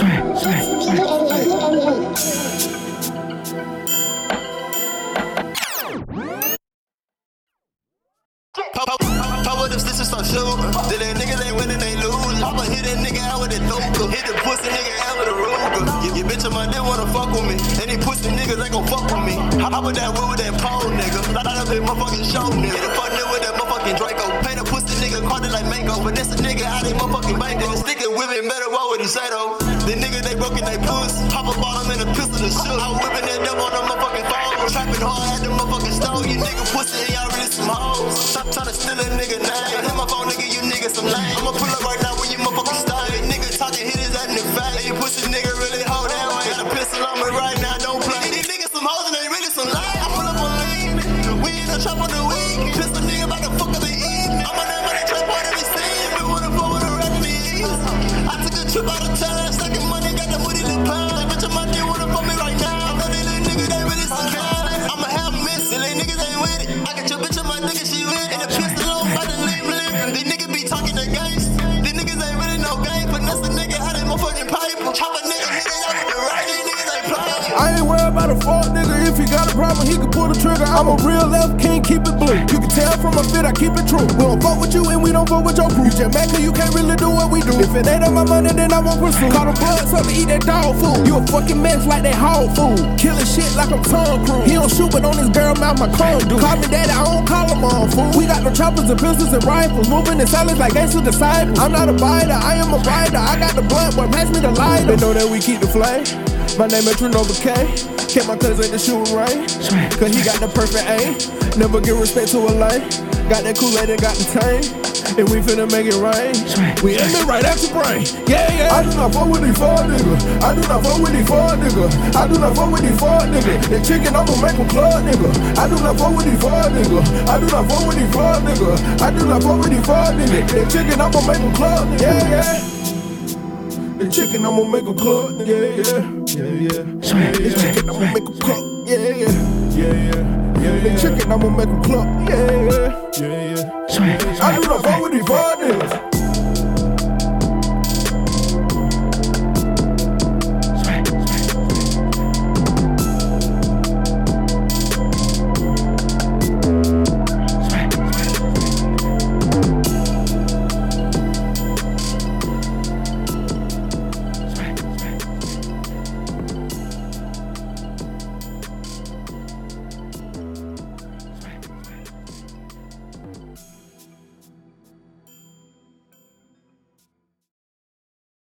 Power them stitches start shooting. Then that niggas ain't winning, they lose. I'ma hit that nigga out with a Luger. Hit the pussy nigga out with a Ruger. Your, your bitch on my dick wanna fuck with me. Any pussy niggas ain't gon' fuck with me. How with that with that pole nigga? Thought I'd motherfucking show nigga. Hit a fuck nigga with that motherfucking Draco. Paint a pussy nigga caught like mango. But this a nigga out they motherfucking bank. Then stick with it better. What would he say though? The niggas they broke broken they puss. Hop a bottom and a pistol to shoot. I'm whipping that devil on the motherfucking phone. Trapping hard at the motherfucking stove. You nigga pussy and y'all really some hoes. Stop trying to steal a nigga name. Hit my phone, nigga, you niggas some lame. I'ma pull up right now when you motherfucking style. Nigga talking, hit his ass in the face. You pussy nigga really hold that way. Got a pistol on me right now, don't play. These niggas some hoes and they really some lame. I pull up on lean. We in the trap on the week. Pistol nigga about to fuck up I took a trip out of town, stacking money, nigga. If he got a problem, he can pull the trigger. I'm a real left king, keep it blue. You can tell from my fit, I keep it true. We don't fuck with you and we don't fuck with your crew. You just mad you can't really do what we do. If it ain't on my money, then I won't pursue. Call the blood, something eat that dog food. You a fucking mess like that hog food. Killing shit like I'm Tom Cruise. He don't shoot, but on his girl mouth, my car do. Call me daddy, I don't call him on fool. We got no choppers and pistols and rifles. Moving in silence like gangster disciples. I'm not a biter, I am a rider. I got the blood, boy, pass me the lighter. They know that we keep the flame. My name is Trenovacane. Kept my cousin at the shooting range. Cause he got the perfect aim. Never give respect to a lane. Got that Kool-Aid and got the tang. And we finna make it rain. We aiming right at your brain. Yeah, yeah. I do not fuck with these fuck niggas. I do not fuck with these fuck niggas. I do not fuck with these fuck niggas. The chicken, I'ma make them club nigga. I do not fuck with these fuck niggas. I do not fuck with these fuck niggas. I do not fuck with these fuck niggas. The chicken, I'ma make them club nigga. Yeah, yeah. The chicken, I'ma make a club. Yeah, yeah. Yeah, yeah. The chicken, I'ma make a club. Yeah, yeah. Yeah, yeah. Yeah, The chicken, I'ma make a club. Yeah, yeah. Yeah, yeah. I do not fuck with these niggas.